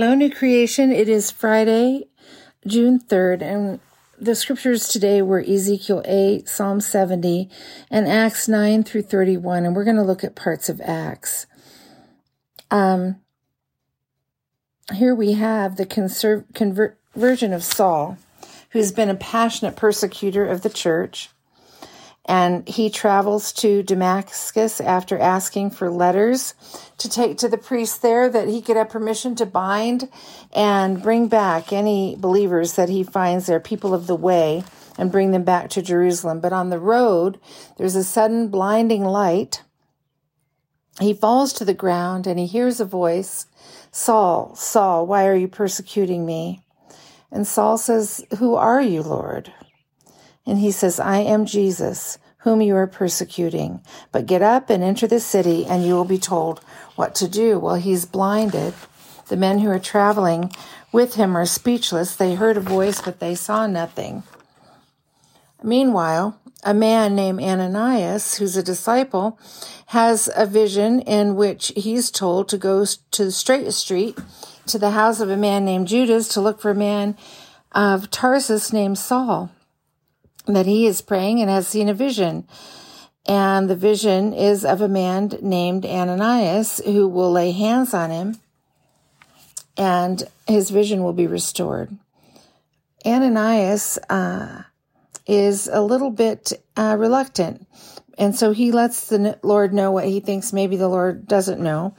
Hello, New Creation. It is Friday, June 3rd, and the scriptures today were Ezekiel 8, Psalm 70, and Acts 9 through 31, and we're going to look at parts of Acts. Um, here we have the conser- conversion of Saul, who's been a passionate persecutor of the church and he travels to Damascus after asking for letters to take to the priest there that he could have permission to bind and bring back any believers that he finds there, people of the way, and bring them back to Jerusalem. But on the road, there's a sudden blinding light. He falls to the ground and he hears a voice Saul, Saul, why are you persecuting me? And Saul says, Who are you, Lord? And he says, I am Jesus, whom you are persecuting. But get up and enter the city, and you will be told what to do. Well, he's blinded. The men who are traveling with him are speechless. They heard a voice, but they saw nothing. Meanwhile, a man named Ananias, who's a disciple, has a vision in which he's told to go to the Straight Street to the house of a man named Judas to look for a man of Tarsus named Saul that he is praying and has seen a vision. And the vision is of a man named Ananias who will lay hands on him and his vision will be restored. Ananias uh, is a little bit uh, reluctant. And so he lets the Lord know what he thinks maybe the Lord doesn't know.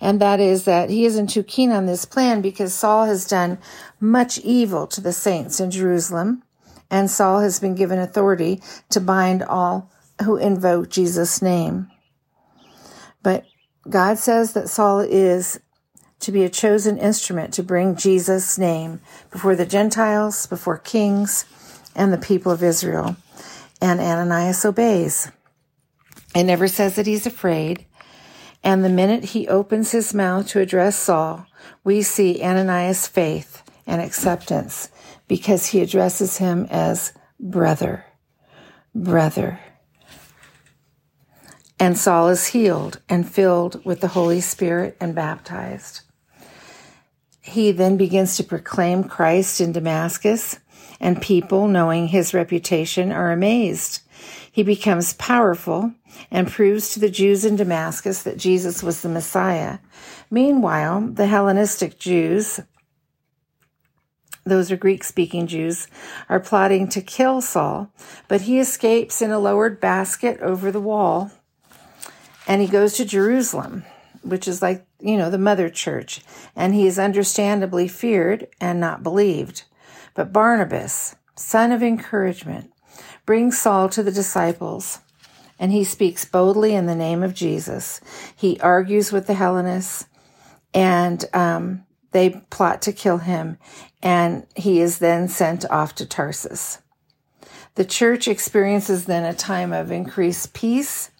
And that is that he isn't too keen on this plan because Saul has done much evil to the saints in Jerusalem and Saul has been given authority to bind all who invoke Jesus' name. But God says that Saul is to be a chosen instrument to bring Jesus' name before the Gentiles, before kings, and the people of Israel. And Ananias obeys. It never says that he's afraid. And the minute he opens his mouth to address Saul, we see Ananias' faith and acceptance because he addresses him as brother, brother. And Saul is healed and filled with the Holy Spirit and baptized. He then begins to proclaim Christ in Damascus, and people, knowing his reputation, are amazed. He becomes powerful and proves to the Jews in Damascus that Jesus was the Messiah. Meanwhile, the Hellenistic Jews those are Greek speaking Jews, are plotting to kill Saul, but he escapes in a lowered basket over the wall and he goes to Jerusalem, which is like, you know, the mother church, and he is understandably feared and not believed. But Barnabas, son of encouragement, brings Saul to the disciples and he speaks boldly in the name of Jesus. He argues with the Hellenists and um, they plot to kill him, and he is then sent off to Tarsus. The church experiences then a time of increased peace,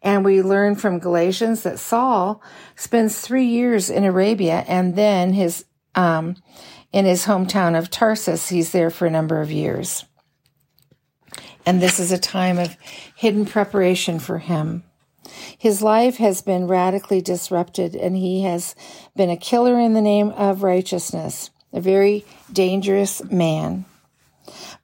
and we learn from Galatians that Saul spends three years in Arabia and then his um, in his hometown of Tarsus. He's there for a number of years. And this is a time of hidden preparation for him. His life has been radically disrupted, and he has been a killer in the name of righteousness, a very dangerous man.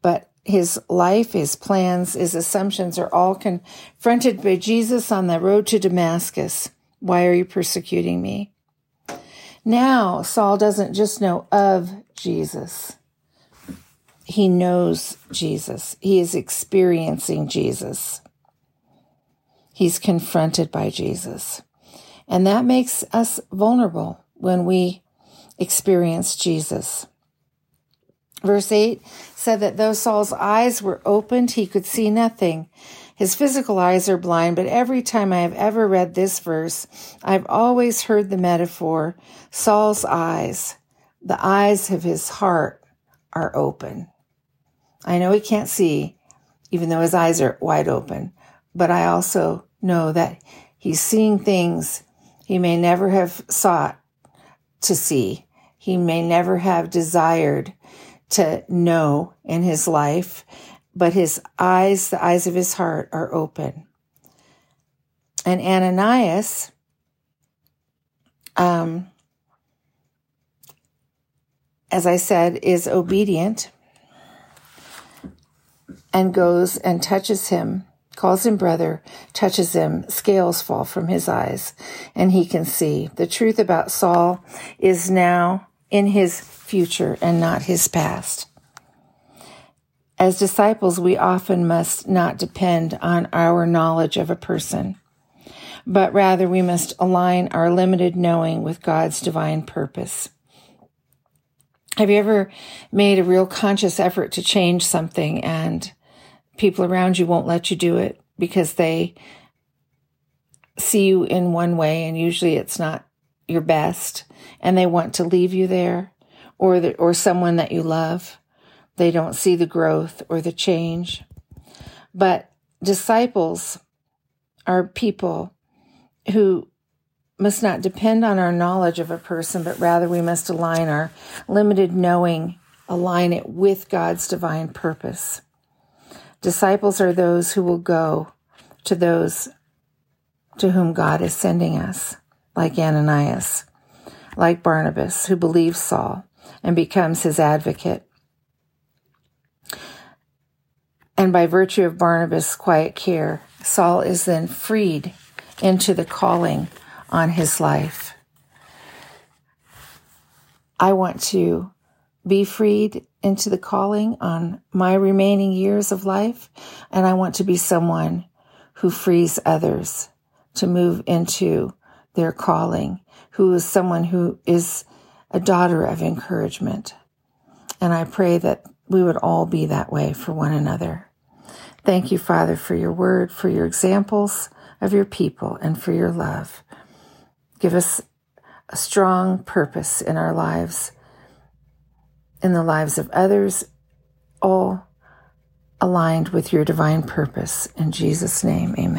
But his life, his plans, his assumptions are all confronted by Jesus on the road to Damascus. Why are you persecuting me? Now, Saul doesn't just know of Jesus. He knows Jesus. He is experiencing Jesus he's confronted by Jesus. And that makes us vulnerable when we experience Jesus. Verse 8 said that though Saul's eyes were opened, he could see nothing. His physical eyes are blind, but every time I have ever read this verse, I've always heard the metaphor Saul's eyes, the eyes of his heart are open. I know he can't see, even though his eyes are wide open, but I also know that he's seeing things he may never have sought to see. He may never have desired to know in his life, but his eyes, the eyes of his heart, are open. And Ananias, um, as I said, is obedient and goes and touches him, calls him brother, touches him, scales fall from his eyes, and he can see. The truth about Saul is now in his future and not his past. As disciples, we often must not depend on our knowledge of a person, but rather we must align our limited knowing with God's divine purpose. Have you ever made a real conscious effort to change something and people around you won't let you do it because they see you in one way and usually it's not your best and they want to leave you there or the, or someone that you love. They don't see the growth or the change. But disciples are people who must not depend on our knowledge of a person but rather we must align our limited knowing align it with God's divine purpose Disciples are those who will go to those to whom God is sending us, like Ananias, like Barnabas, who believes Saul and becomes his advocate. And by virtue of Barnabas' quiet care, Saul is then freed into the calling on his life. I want to be freed into the calling on my remaining years of life. And I want to be someone who frees others to move into their calling, who is someone who is a daughter of encouragement. And I pray that we would all be that way for one another. Thank you, Father, for your word, for your examples of your people, and for your love. Give us a strong purpose in our lives in the lives of others, all aligned with your divine purpose. In Jesus' name, amen.